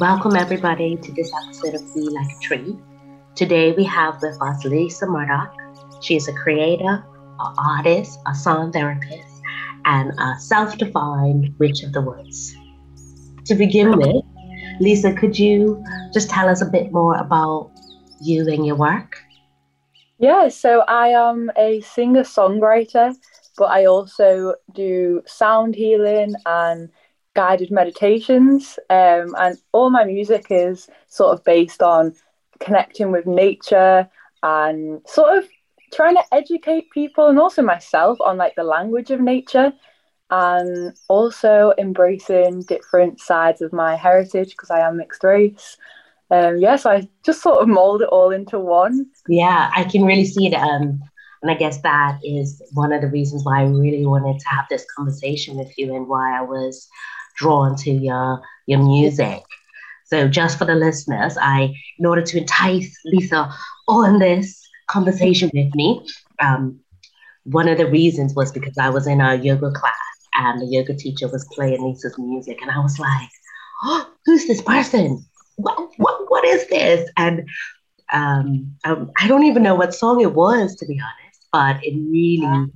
Welcome, everybody, to this episode of Be Like a Tree. Today, we have with us Lisa Murdoch. She is a creator, an artist, a song therapist, and a self defined witch of the woods. To begin with, Lisa, could you just tell us a bit more about you and your work? Yeah, so I am a singer songwriter, but I also do sound healing and guided meditations. Um, and all my music is sort of based on connecting with nature and sort of trying to educate people and also myself on like the language of nature and also embracing different sides of my heritage because I am mixed race um, yeah, so I just sort of mold it all into one. Yeah, I can really see it. Um, and I guess that is one of the reasons why I really wanted to have this conversation with you and why I was drawn to your your music. So just for the listeners, I in order to entice Lisa on this conversation with me, um, one of the reasons was because I was in a yoga class and the yoga teacher was playing Lisa's music, and I was like, "Oh, who's this person?" what, what, what is this? And um, um, I don't even know what song it was, to be honest, but it really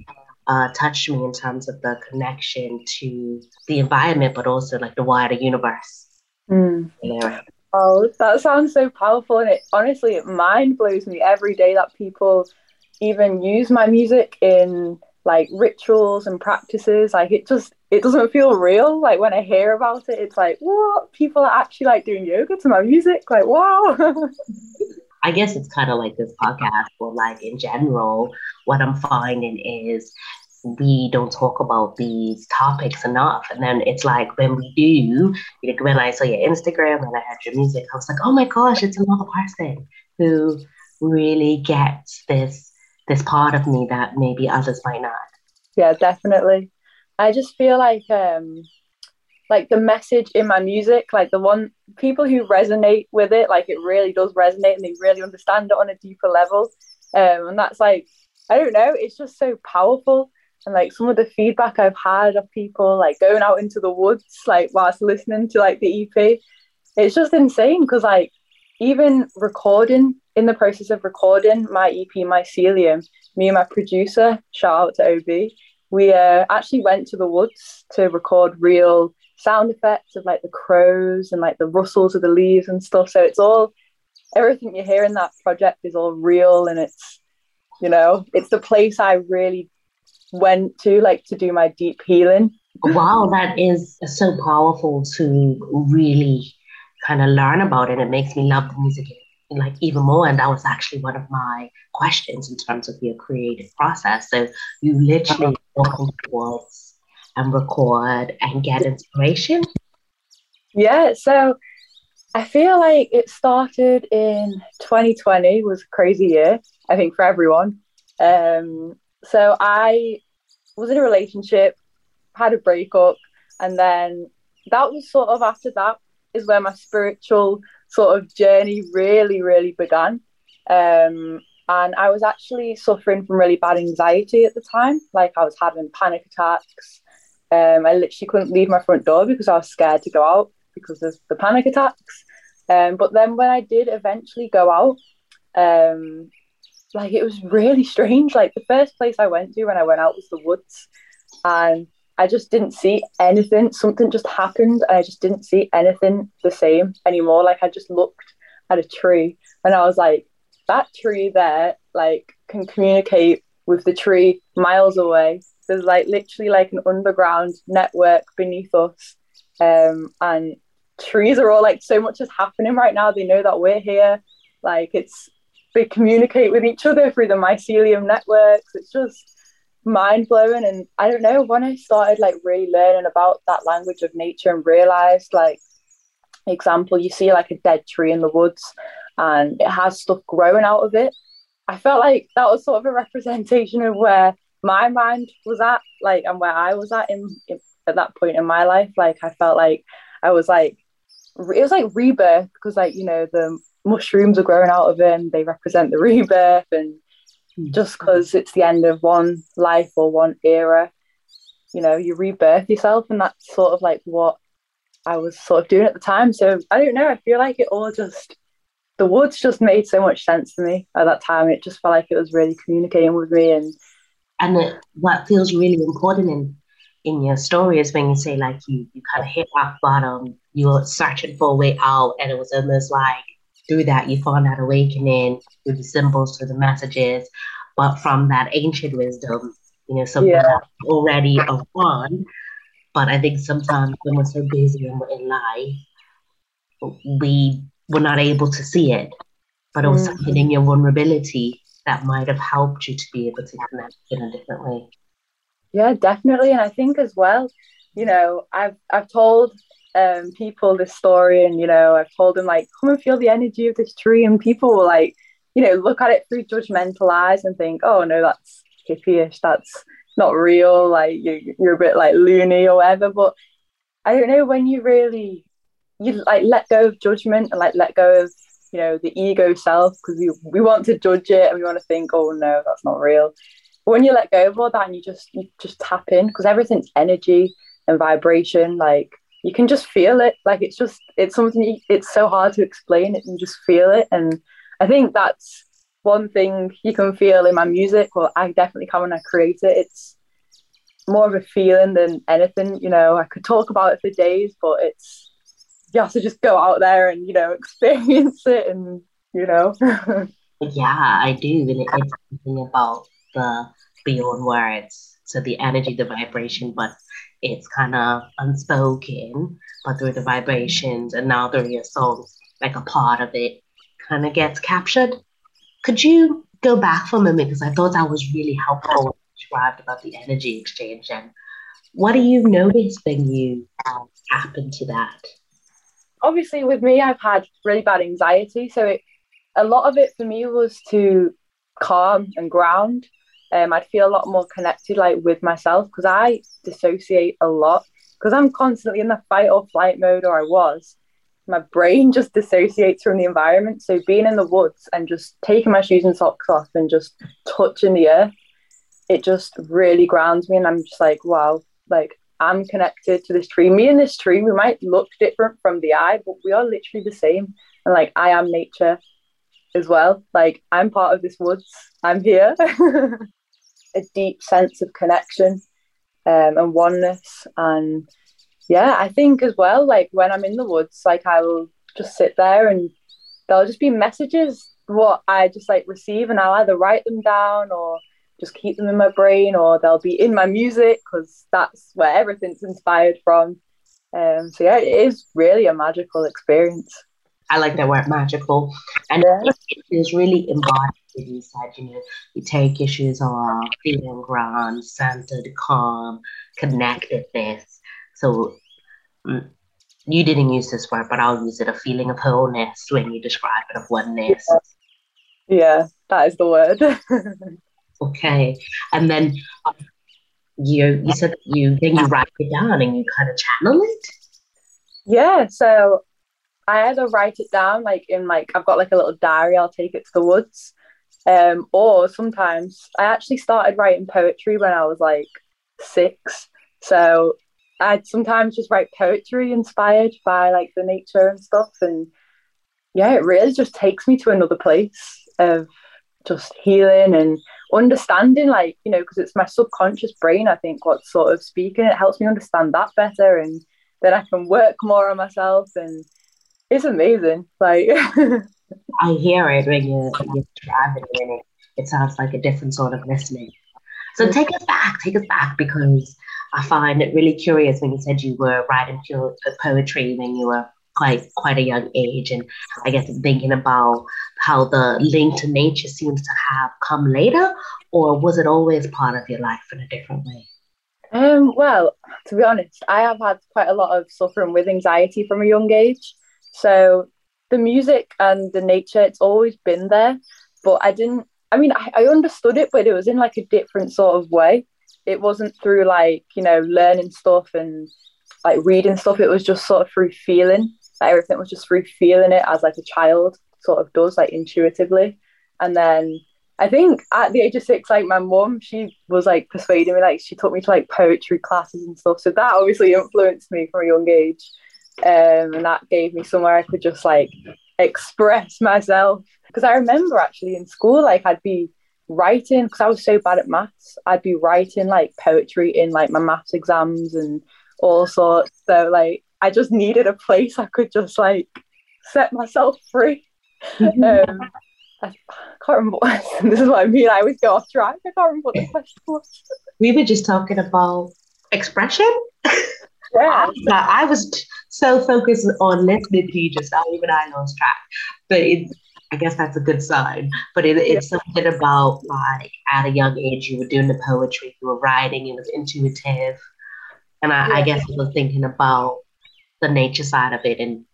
uh, touched me in terms of the connection to the environment, but also like the wider universe. Mm. Yeah. Oh, that sounds so powerful. And it honestly, it mind blows me every day that people even use my music in like rituals and practices. Like it just it doesn't feel real. Like when I hear about it, it's like, what? People are actually like doing yoga to my music. Like, wow. I guess it's kind of like this podcast, but like in general, what I'm finding is we don't talk about these topics enough. And then it's like when we do, like when I saw your Instagram and I heard your music, I was like, oh my gosh, it's another person who really gets this this part of me that maybe others might not. Yeah, definitely. I just feel like um like the message in my music, like the one people who resonate with it, like it really does resonate and they really understand it on a deeper level. Um, and that's like, I don't know, it's just so powerful. And like some of the feedback I've had of people like going out into the woods, like whilst listening to like the EP, it's just insane because like even recording in the process of recording my EP Mycelium, me and my producer, shout out to OB, we uh, actually went to the woods to record real sound effects of like the crows and like the rustles of the leaves and stuff. So it's all everything you hear in that project is all real and it's you know it's the place I really went to like to do my deep healing. Wow, that is so powerful to really kind of learn about it. It makes me love the music like even more. And that was actually one of my questions in terms of your creative process. So you literally uh-huh. walk towards and record and get inspiration. Yeah. So I feel like it started in 2020 was a crazy year, I think for everyone. Um, so I was in a relationship, had a breakup, and then that was sort of after that is where my spiritual sort of journey really, really began. Um, and I was actually suffering from really bad anxiety at the time. Like I was having panic attacks. Um, I literally couldn't leave my front door because I was scared to go out because of the panic attacks. Um, but then when I did eventually go out, um, like it was really strange. Like the first place I went to when I went out was the woods, and I just didn't see anything. Something just happened, and I just didn't see anything the same anymore. Like I just looked at a tree, and I was like, that tree there, like, can communicate with the tree miles away. There's like literally like an underground network beneath us, um, and trees are all like so much is happening right now. They know that we're here. Like it's they communicate with each other through the mycelium networks. It's just mind blowing. And I don't know, when I started like really learning about that language of nature and realized like example, you see like a dead tree in the woods and it has stuff growing out of it. I felt like that was sort of a representation of where my mind was at, like, and where I was at in, in at that point in my life. Like, I felt like I was like, it was like rebirth because, like, you know, the mushrooms are growing out of it and they represent the rebirth and mm. just because it's the end of one life or one era. You know, you rebirth yourself, and that's sort of like what I was sort of doing at the time. So I don't know. I feel like it all just the woods just made so much sense to me at that time. It just felt like it was really communicating with me, and and it, what feels really important in in your story is when you say like you you kind of hit rock bottom, you were searching for a way out, and it was almost like through that you found that awakening through the symbols, through the messages, but from that ancient wisdom, you know, something yeah. already of one. But I think sometimes when we're so busy and we're in life, we were not able to see it. But it was mm-hmm. something in your vulnerability that might have helped you to be able to connect in a different way. Yeah, definitely. And I think as well, you know, I've I've told um, people this story, and you know, I've told them like, come and feel the energy of this tree, and people will like, you know, look at it through judgmental eyes and think, oh no, that's hippie-ish, that's not real, like you, you're a bit like loony or whatever. But I don't know when you really you like let go of judgment and like let go of you know the ego self because we, we want to judge it and we want to think oh no that's not real. But when you let go of all that and you just you just tap in because everything's energy and vibration like you can just feel it. Like it's just it's something you, it's so hard to explain. It and just feel it. And i think that's one thing you can feel in my music. Or i definitely can when i create it. It's more of a feeling than anything you know. I could talk about it for days but it's have to just go out there and you know experience it and you know yeah i do and it, it's something about the beyond words so the energy the vibration but it's kind of unspoken, but through the vibrations and now through your songs, like a part of it kind of gets captured. Could you go back for a moment because I thought that was really helpful described about the energy exchange and what do you notice when you um, tap into that? Obviously, with me, I've had really bad anxiety, so it, a lot of it for me was to calm and ground. Um, I'd feel a lot more connected like with myself because I dissociate a lot. Because I'm constantly in the fight or flight mode or I was. My brain just dissociates from the environment. So being in the woods and just taking my shoes and socks off and just touching the earth it just really grounds me and I'm just like wow like I'm connected to this tree me and this tree we might look different from the eye but we are literally the same. And like I am nature as well. Like I'm part of this woods. I'm here. A deep sense of connection um, and oneness. And yeah, I think as well, like when I'm in the woods, like I will just sit there and there'll just be messages what I just like receive, and I'll either write them down or just keep them in my brain, or they'll be in my music because that's where everything's inspired from. Um, so yeah, it is really a magical experience. I like that word magical. And yeah. it is really embodied you said, you know, you take issues on feeling ground, centered, calm, connectedness. So mm, you didn't use this word, but I'll use it a feeling of wholeness when you describe it of oneness. Yeah, yeah that is the word. okay. And then you you said that you then you write it down and you kind of channel it. Yeah, so I either write it down like in like I've got like a little diary. I'll take it to the woods, um, or sometimes I actually started writing poetry when I was like six. So I'd sometimes just write poetry inspired by like the nature and stuff. And yeah, it really just takes me to another place of just healing and understanding, like, you know, because it's my subconscious brain, I think, what's sort of speaking. It helps me understand that better. And then I can work more on myself. And it's amazing. Like, I hear it when you when you're traveling, and it, it sounds like a different sort of listening. So mm. take us back, take us back, because I find it really curious when you said you were writing pure uh, poetry when you were quite quite a young age, and I guess thinking about how the link to nature seems to have come later, or was it always part of your life in a different way? Um, well, to be honest, I have had quite a lot of suffering with anxiety from a young age. So the music and the nature, it's always been there. But I didn't, I mean, I, I understood it, but it was in like a different sort of way. It wasn't through like, you know, learning stuff and like reading stuff. It was just sort of through feeling. Like everything was just through feeling it as like a child sort of does, like intuitively. And then I think at the age of six, like my mum, she was like persuading me, like she took me to like poetry classes and stuff. So that obviously influenced me from a young age. Um, and that gave me somewhere I could just like express myself. Because I remember actually in school, like I'd be writing, because I was so bad at maths, I'd be writing like poetry in like my maths exams and all sorts. So like I just needed a place I could just like set myself free. Mm-hmm. Um, I can't remember. this is what I mean. I always go off track. I can't remember what the question was. We were just talking about expression. Yeah. I, I was t- so focused on listening to you just now, even I lost track. But it, I guess that's a good sign. But it, it's yeah. something about like at a young age, you were doing the poetry, you were writing, it was intuitive. And I, yeah. I guess I was thinking about the nature side of it and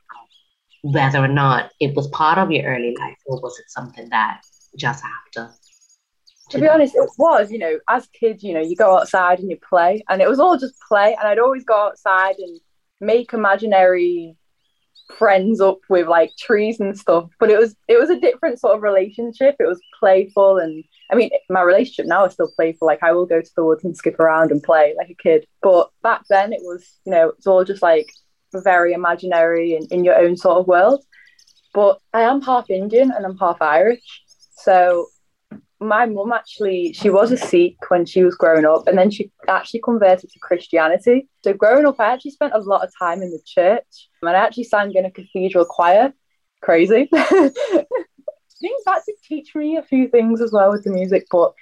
whether or not it was part of your early life or was it something that just after? To be honest it was you know as kids you know you go outside and you play and it was all just play and i'd always go outside and make imaginary friends up with like trees and stuff but it was it was a different sort of relationship. It was playful and i mean my relationship now is still playful like i will go to the woods and skip around and play like a kid but back then it was you know it's all just like very imaginary and in your own sort of world. But I am half Indian and I'm half Irish. So my mum actually, she was a Sikh when she was growing up, and then she actually converted to Christianity. So growing up, I actually spent a lot of time in the church, and I actually sang in a cathedral choir. Crazy. I think that did teach me a few things as well with the music, but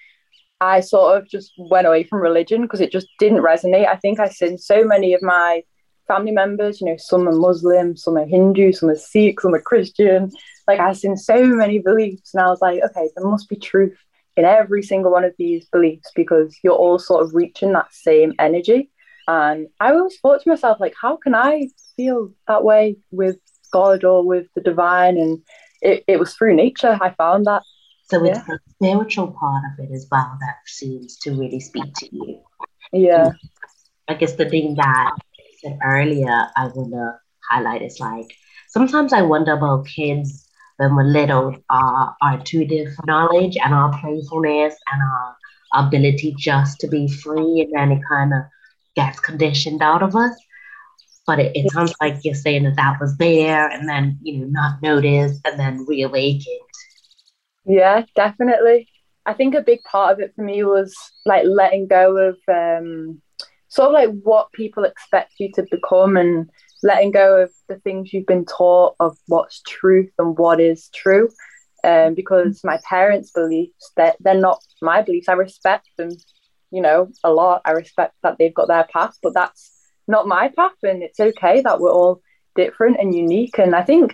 I sort of just went away from religion because it just didn't resonate. I think I seen so many of my family members. You know, some are Muslim, some are Hindu, some are Sikh, some are Christian. Like I've seen so many beliefs, and I was like, okay, there must be truth in every single one of these beliefs because you're all sort of reaching that same energy. And I always thought to myself, like, how can I feel that way with God or with the divine? And it, it was through nature I found that. So it's yeah. the spiritual part of it as well that seems to really speak to you. Yeah. I guess the thing that said earlier, I want to highlight is like sometimes I wonder about kids when we're little, uh, our intuitive knowledge and our playfulness and our ability just to be free, and then it kind of gets conditioned out of us. But it, it sounds like you're saying that that was there and then, you know, not noticed and then reawakened. Yeah, definitely. I think a big part of it for me was like letting go of um, sort of like what people expect you to become and letting go of the things you've been taught of what's truth and what is true. Um, because my parents' beliefs that they're, they're not my beliefs. I respect them, you know, a lot. I respect that they've got their path, but that's not my path, and it's okay that we're all different and unique. And I think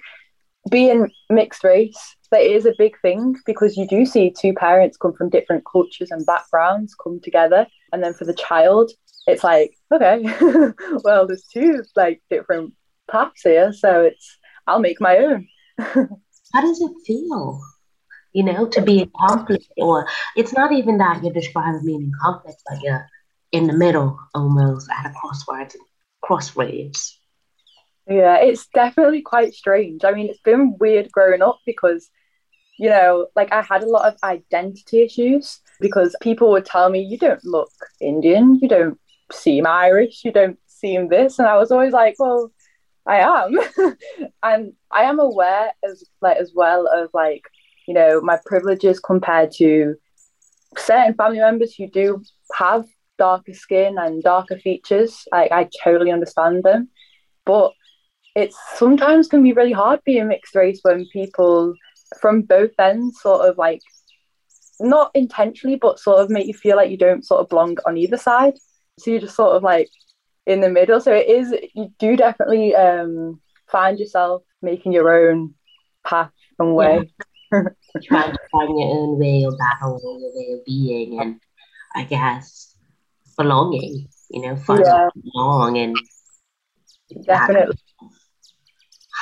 being mixed race that is a big thing because you do see two parents come from different cultures and backgrounds come together, and then for the child it's like okay well there's two like different paths here so it's i'll make my own. How does it feel you know to be in conflict or it's not even that you're describing being in conflict but you're in the middle almost at a crossroads crossroads. Yeah it's definitely quite strange. I mean it's been weird growing up because you know like i had a lot of identity issues because people would tell me you don't look indian. You don't seem Irish, you don't seem this. And I was always like, well, I am. and I am aware as like as well of like, you know, my privileges compared to certain family members who do have darker skin and darker features. Like I totally understand them. But it's sometimes can be really hard being mixed race when people from both ends sort of like not intentionally but sort of make you feel like you don't sort of belong on either side so you're just sort of like in the middle. So it is you do definitely um, find yourself making your own path and way. Yeah. Trying to find your own way of battle, your way of being, and I guess belonging. You know, finding yeah. belong and definitely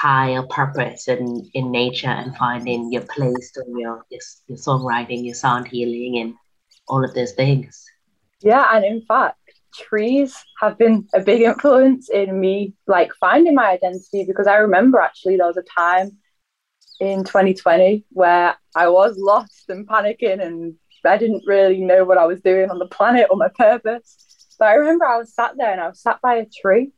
higher purpose in, in nature and finding your place or your, your your songwriting, your sound healing, and all of those things. Yeah, and in fact, trees have been a big influence in me like finding my identity because I remember actually there was a time in 2020 where I was lost and panicking and I didn't really know what I was doing on the planet or my purpose. But I remember I was sat there and I was sat by a tree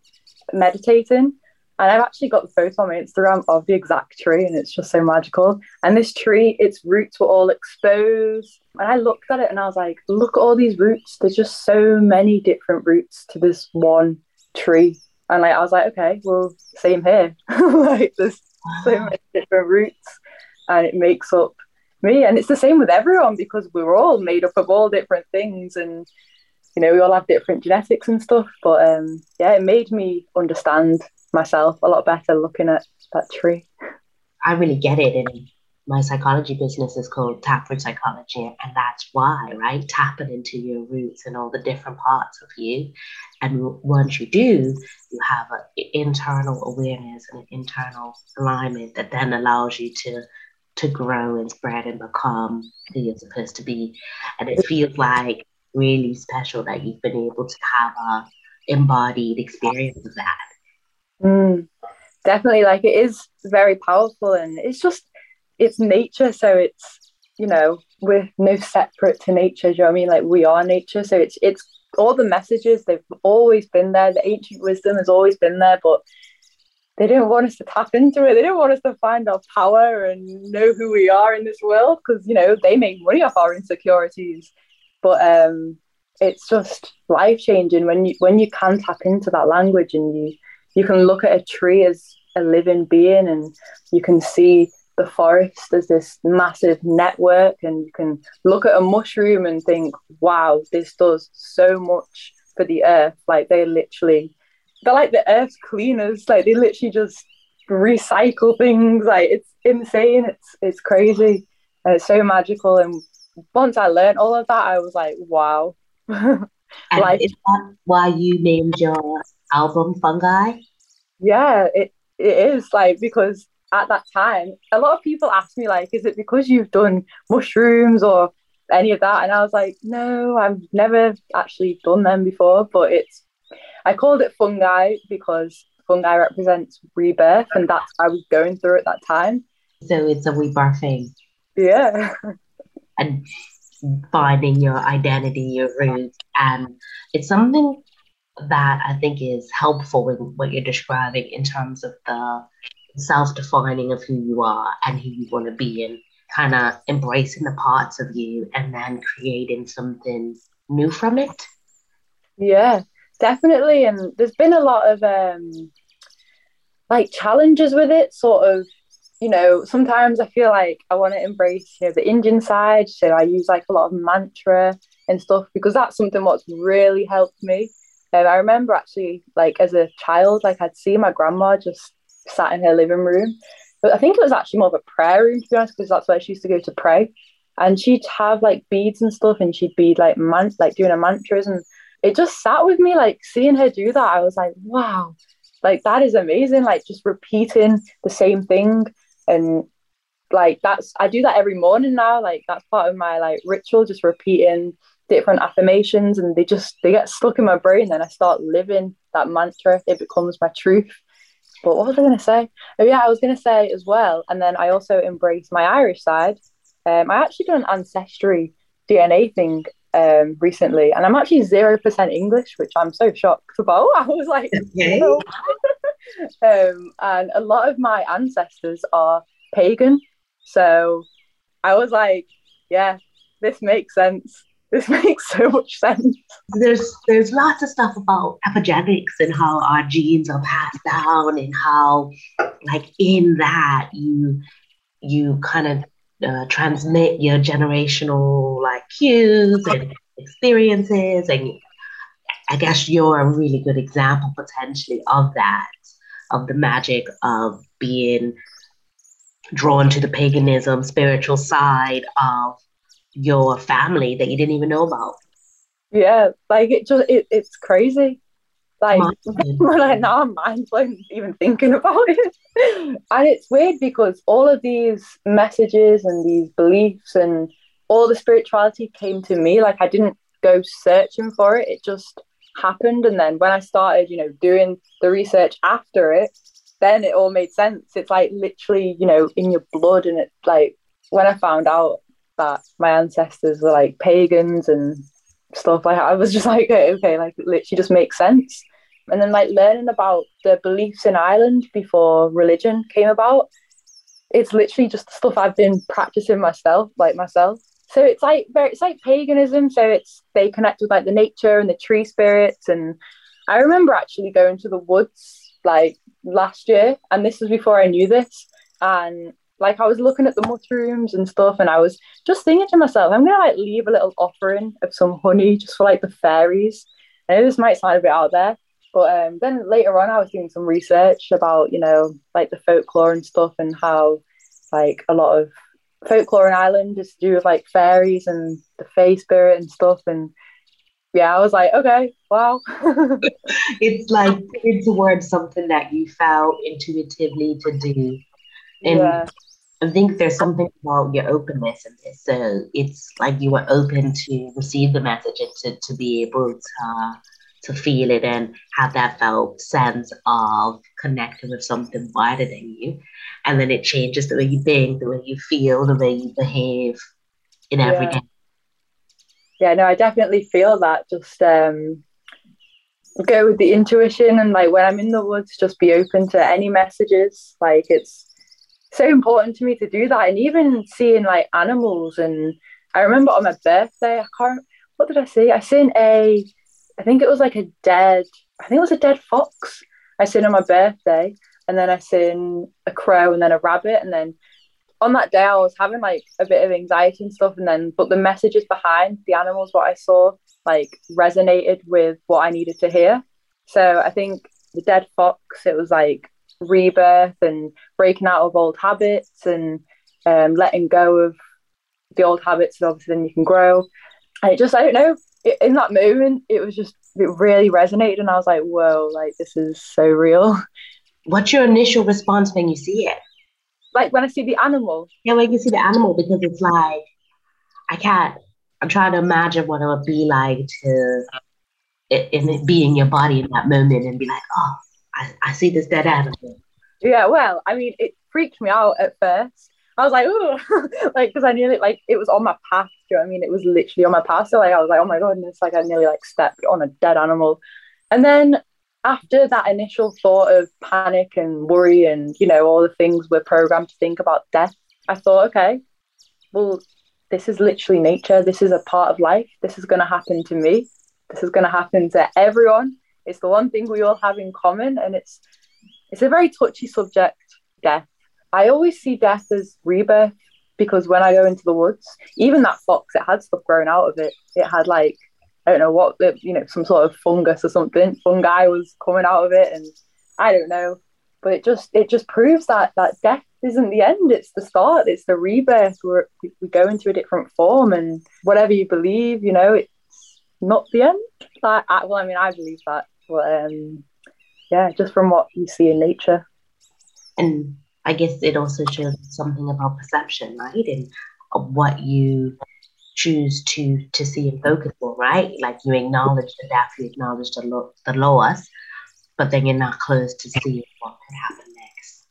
meditating. And I've actually got the photo on my Instagram of the exact tree, and it's just so magical. And this tree, its roots were all exposed. And I looked at it and I was like, look at all these roots. There's just so many different roots to this one tree. And like I was like, okay, well, same here. like there's so many different roots, and it makes up me. And it's the same with everyone because we're all made up of all different things, and you know we all have different genetics and stuff. But um, yeah, it made me understand myself a lot better looking at that tree. I really get it, and my psychology business is called Taproot Psychology, and that's why, right? Tapping into your roots and all the different parts of you. And once you do, you have an internal awareness and an internal alignment that then allows you to to grow and spread and become who you're supposed to be. And it feels like really special that you've been able to have a embodied experience of that. Mm, definitely, like it is very powerful, and it's just it's nature, so it's you know we're no separate to nature. Do you know I mean? Like we are nature, so it's it's all the messages they've always been there. The ancient wisdom has always been there, but they didn't want us to tap into it. They didn't want us to find our power and know who we are in this world because you know they make money off our insecurities. But um, it's just life changing when you when you can tap into that language and you you can look at a tree as a living being and you can see the forest as this massive network and you can look at a mushroom and think wow this does so much for the earth. Like they literally they're like the earth cleaners. Like they literally just recycle things. Like it's insane. It's it's crazy. And it's so magical and once i learned all of that i was like wow like is that why you named your album fungi yeah it, it is like because at that time, a lot of people asked me, like, is it because you've done mushrooms or any of that? And I was like, no, I've never actually done them before. But it's, I called it fungi because fungi represents rebirth, and that's what I was going through at that time. So it's a rebirthing. Yeah. and finding your identity, your roots. And it's something that I think is helpful in what you're describing in terms of the self defining of who you are and who you want to be, and kind of embracing the parts of you and then creating something new from it. Yeah, definitely. And there's been a lot of um, like challenges with it, sort of. You know, sometimes I feel like I want to embrace, you know, the Indian side. So I use like a lot of mantra and stuff because that's something what's really helped me. And I remember actually, like as a child, like I'd see my grandma just sat in her living room. But I think it was actually more of a prayer room to be honest, because that's where she used to go to pray. And she'd have like beads and stuff, and she'd be like man like doing a mantras, and it just sat with me. Like seeing her do that, I was like, wow, like that is amazing. Like just repeating the same thing, and like that's I do that every morning now. Like that's part of my like ritual, just repeating different affirmations, and they just they get stuck in my brain. Then I start living that mantra. It becomes my truth. But what was I going to say? Oh, yeah, I was going to say as well. And then I also embrace my Irish side. Um, I actually done an ancestry DNA thing um, recently, and I'm actually 0% English, which I'm so shocked about. I was like, okay. no. um, and a lot of my ancestors are pagan. So I was like, yeah, this makes sense. This makes so much sense. There's there's lots of stuff about epigenetics and how our genes are passed down and how like in that you you kind of uh, transmit your generational like cues and experiences and I guess you're a really good example potentially of that of the magic of being drawn to the paganism spiritual side of your family that you didn't even know about. Yeah, like it just it, it's crazy. Like like now I'm mind blown even thinking about it. and it's weird because all of these messages and these beliefs and all the spirituality came to me. Like I didn't go searching for it. It just happened. And then when I started, you know, doing the research after it, then it all made sense. It's like literally, you know, in your blood. And it's like when I found out that my ancestors were like pagans and stuff like that, I was just like, okay, okay, like it literally just makes sense. And then like learning about the beliefs in Ireland before religion came about, it's literally just stuff I've been practicing myself, like myself. So it's like very, it's like paganism. So it's they connect with like the nature and the tree spirits. And I remember actually going to the woods like last year, and this was before I knew this. And like I was looking at the mushrooms and stuff, and I was just thinking to myself, I'm gonna like leave a little offering of some honey just for like the fairies. I know this might sound a bit out there, but um, then later on, I was doing some research about you know like the folklore and stuff, and how like a lot of folklore in Ireland is to do with like fairies and the fae spirit and stuff, and yeah, I was like, okay, wow. it's like putting towards something that you felt intuitively to do. And yeah. I think there's something about your openness in this. So it's like you were open to receive the message and to, to be able to to feel it and have that felt sense of connecting with something wider than you. And then it changes the way you think, the way you feel, the way you behave in every day. Yeah, no, I definitely feel that. Just um go with the intuition and like when I'm in the woods, just be open to any messages. Like it's so important to me to do that. And even seeing like animals and I remember on my birthday, I can't what did I see? I seen a I think it was like a dead I think it was a dead fox. I seen on my birthday and then I seen a crow and then a rabbit and then on that day I was having like a bit of anxiety and stuff and then but the messages behind the animals what I saw like resonated with what I needed to hear. So I think the dead fox it was like rebirth and breaking out of old habits and um, letting go of the old habits and obviously then you can grow and it just i don't know it, in that moment it was just it really resonated and i was like whoa like this is so real what's your initial response when you see it like when i see the animal yeah when you see the animal because it's like i can't i'm trying to imagine what it would be like to it, it be in your body in that moment and be like oh I, I see this dead animal. Yeah, well, I mean, it freaked me out at first. I was like, oh, like, because I nearly, like, it was on my path. Do you know what I mean? It was literally on my path. So, like, I was like, oh my goodness, like, I nearly, like, stepped on a dead animal. And then after that initial thought of panic and worry and, you know, all the things we're programmed to think about death, I thought, okay, well, this is literally nature. This is a part of life. This is going to happen to me. This is going to happen to everyone. It's the one thing we all have in common, and it's it's a very touchy subject. Death. I always see death as rebirth because when I go into the woods, even that fox, it had stuff growing out of it. It had like I don't know what, you know, some sort of fungus or something. Fungi was coming out of it, and I don't know. But it just it just proves that that death isn't the end; it's the start. It's the rebirth. Where we go into a different form, and whatever you believe, you know, it's not the end. I, I, well, I mean, I believe that. But um, yeah, just from what you see in nature. And I guess it also shows something about perception, right? And what you choose to to see and focus on, right? Like you acknowledge the depth, you acknowledge the lo- the lowest, but then you're not close to see what could happen next.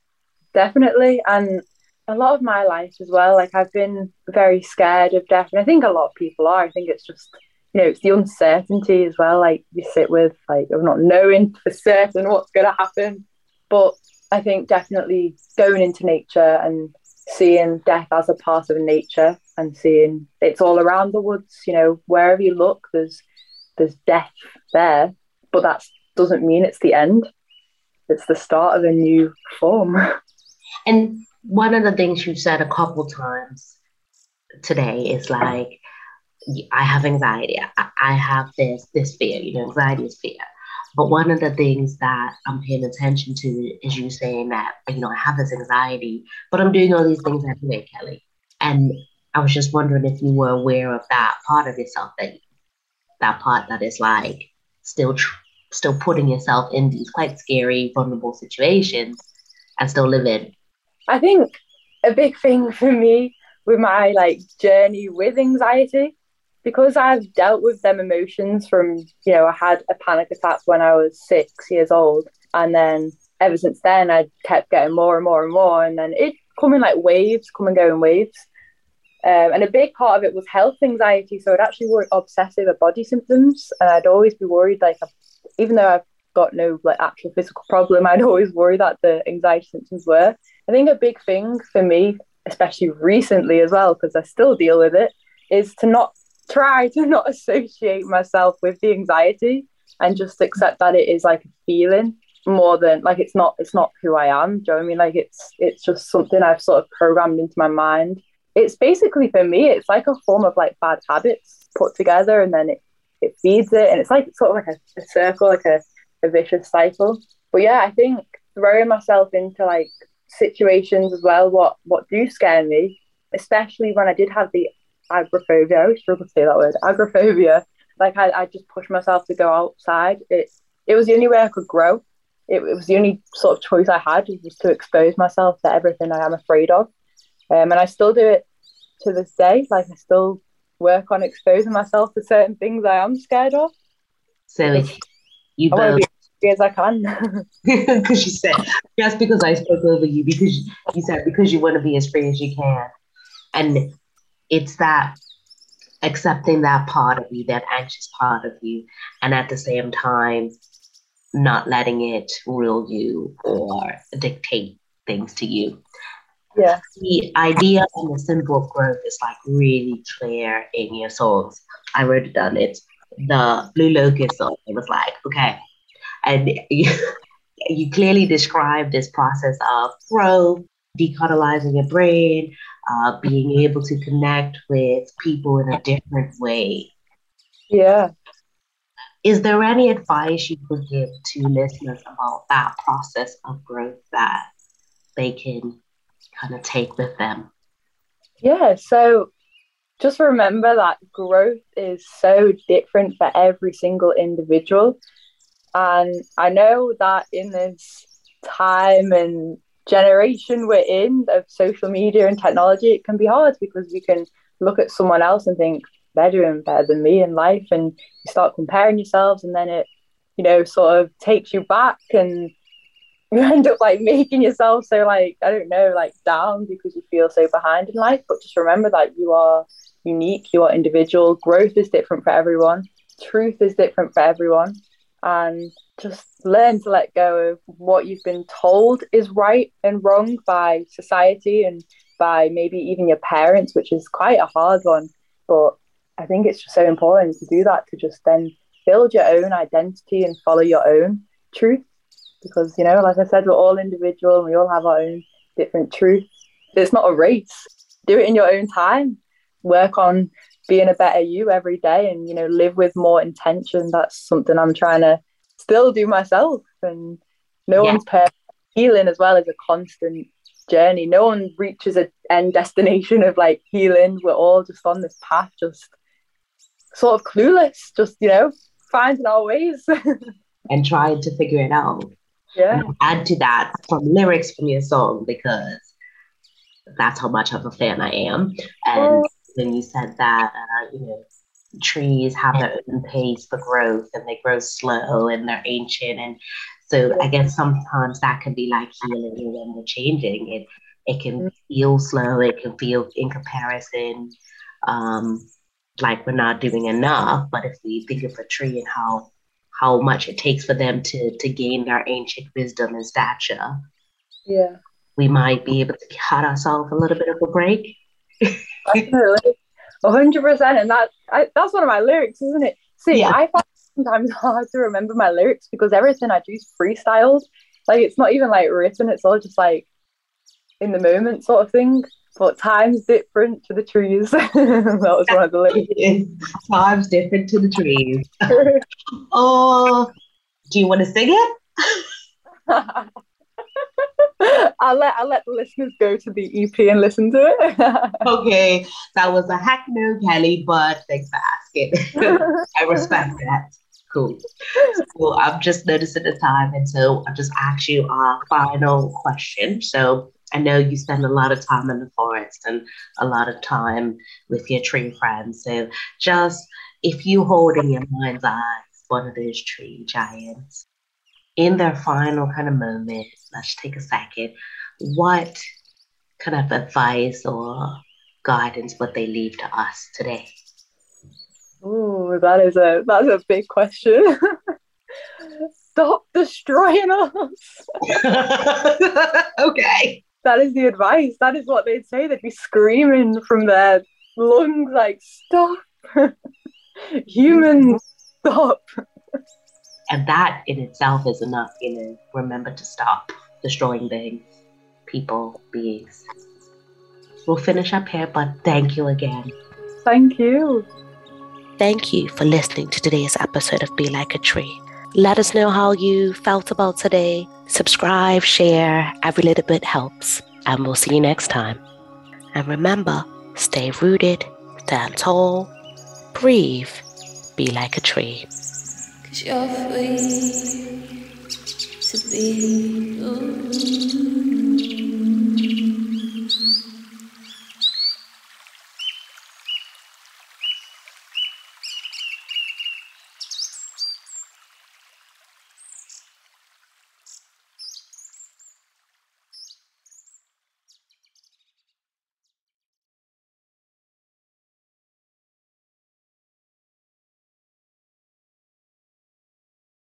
Definitely, and a lot of my life as well. Like I've been very scared of death, and I think a lot of people are. I think it's just you know, it's the uncertainty as well. Like you sit with, like, of not knowing for certain what's going to happen. But I think definitely going into nature and seeing death as a part of nature and seeing it's all around the woods. You know, wherever you look, there's there's death there, but that doesn't mean it's the end. It's the start of a new form. And one of the things you've said a couple times today is like I have anxiety. I, have this this fear. You know, anxiety is fear. But one of the things that I'm paying attention to is you saying that, you know, I have this anxiety, but I'm doing all these things anyway, Kelly. And I was just wondering if you were aware of that part of yourself, that that part that is like still tr- still putting yourself in these quite scary, vulnerable situations and still living. I think a big thing for me with my like journey with anxiety because I've dealt with them emotions from, you know, I had a panic attack when I was six years old. And then ever since then, I kept getting more and more and more. And then it coming like waves, come and go in waves. Um, and a big part of it was health anxiety. So I'd actually worry obsessive at body symptoms. And I'd always be worried, like, even though I've got no like actual physical problem, I'd always worry that the anxiety symptoms were. I think a big thing for me, especially recently as well, because I still deal with it, is to not try to not associate myself with the anxiety and just accept that it is like a feeling more than like it's not it's not who I am. Do you know I mean? Like it's it's just something I've sort of programmed into my mind. It's basically for me, it's like a form of like bad habits put together and then it, it feeds it and it's like sort of like a, a circle, like a, a vicious cycle. But yeah, I think throwing myself into like situations as well, what what do scare me, especially when I did have the agoraphobia. I always struggle to say that word, agoraphobia. Like I, I just pushed myself to go outside. It it was the only way I could grow it, it, was the only sort of choice I had was to expose myself to everything I am afraid of. Um, and I still do it to this day. Like I still work on exposing myself to certain things I am scared of. So you I both be as I can. Because you said just because I spoke over you because you said because you want to be as free as you can, and it's that accepting that part of you, that anxious part of you, and at the same time not letting it rule you or dictate things to you. Yeah. The idea and the symbol of growth is like really clear in your songs. I wrote it down. It's the Blue Locust song. It was like, okay. And you, you clearly describe this process of growth, decolonizing your brain, uh, being able to connect with people in a different way. Yeah is there any advice you could give to listeners about that process of growth that they can kind of take with them? Yeah, so just remember that growth is so different for every single individual. And I know that in this time and generation we're in of social media and technology, it can be hard because we can look at someone else and think, they're doing better than me in life and you start comparing yourselves and then it you know sort of takes you back and you end up like making yourself so like i don't know like down because you feel so behind in life. But just remember that you are unique you are individual growth is different for everyone truth is different for everyone and just learn to let go of what you've been told is right and wrong by society and by maybe even your parents which is quite a hard one but I think it's just so important to do that to just then build your own identity and follow your own truth. Because, you know, like I said, we're all individual and we all have our own different truths. It's not a race. Do it in your own time. Work on being a better you every day and, you know, live with more intention. That's something I'm trying to still do myself. And no yeah. one's perfect. Healing as well as a constant journey. No one reaches an end destination of like healing. We're all just on this path, just sort of clueless, just, you know, finding our ways. and trying to figure it out. Yeah. And add to that some lyrics from your song because that's how much of a fan I am. And when you said that, uh, you know, trees have their own pace for growth and they grow slow and they're ancient. And so I guess sometimes that can be like healing when we're changing. It it can mm-hmm. feel slow, it can feel in comparison. Um, like we're not doing enough. But if we think of a tree and how how much it takes for them to to gain their ancient wisdom and stature, yeah, we might be able to cut ourselves a little bit of a break. Definitely, hundred percent, and that I, that's one of my lyrics, isn't it? See, yeah. I find sometimes hard to remember my lyrics because everything I do is freestyled. Like it's not even like written; it's all just like in the moment sort of thing but time's different to the trees. that was one of the lyrics. time's different to the trees. oh, do you want to sing it? I'll let I'll let the listeners go to the EP and listen to it. okay, that was a hack no Kelly, but thanks for asking. I respect that. Cool. So I've just noticed at the time, and so I'll just ask you our final question. So I know you spend a lot of time in the forest and a lot of time with your tree friends. So just if you hold in your mind's eyes one of those tree giants, in their final kind of moment, let's take a second. What kind of advice or guidance would they leave to us today? Oh, that is a that's a big question. Stop destroying us. okay. That is the advice. That is what they'd say. They'd be screaming from their lungs like, stop. Humans, stop. And that in itself is enough, you know, remember to stop destroying things, people, beings. We'll finish up here, but thank you again. Thank you. Thank you for listening to today's episode of Be Like a Tree. Let us know how you felt about today. Subscribe, share, every little bit helps. And we'll see you next time. And remember, stay rooted, stand tall, breathe, be like a tree. You're free to be.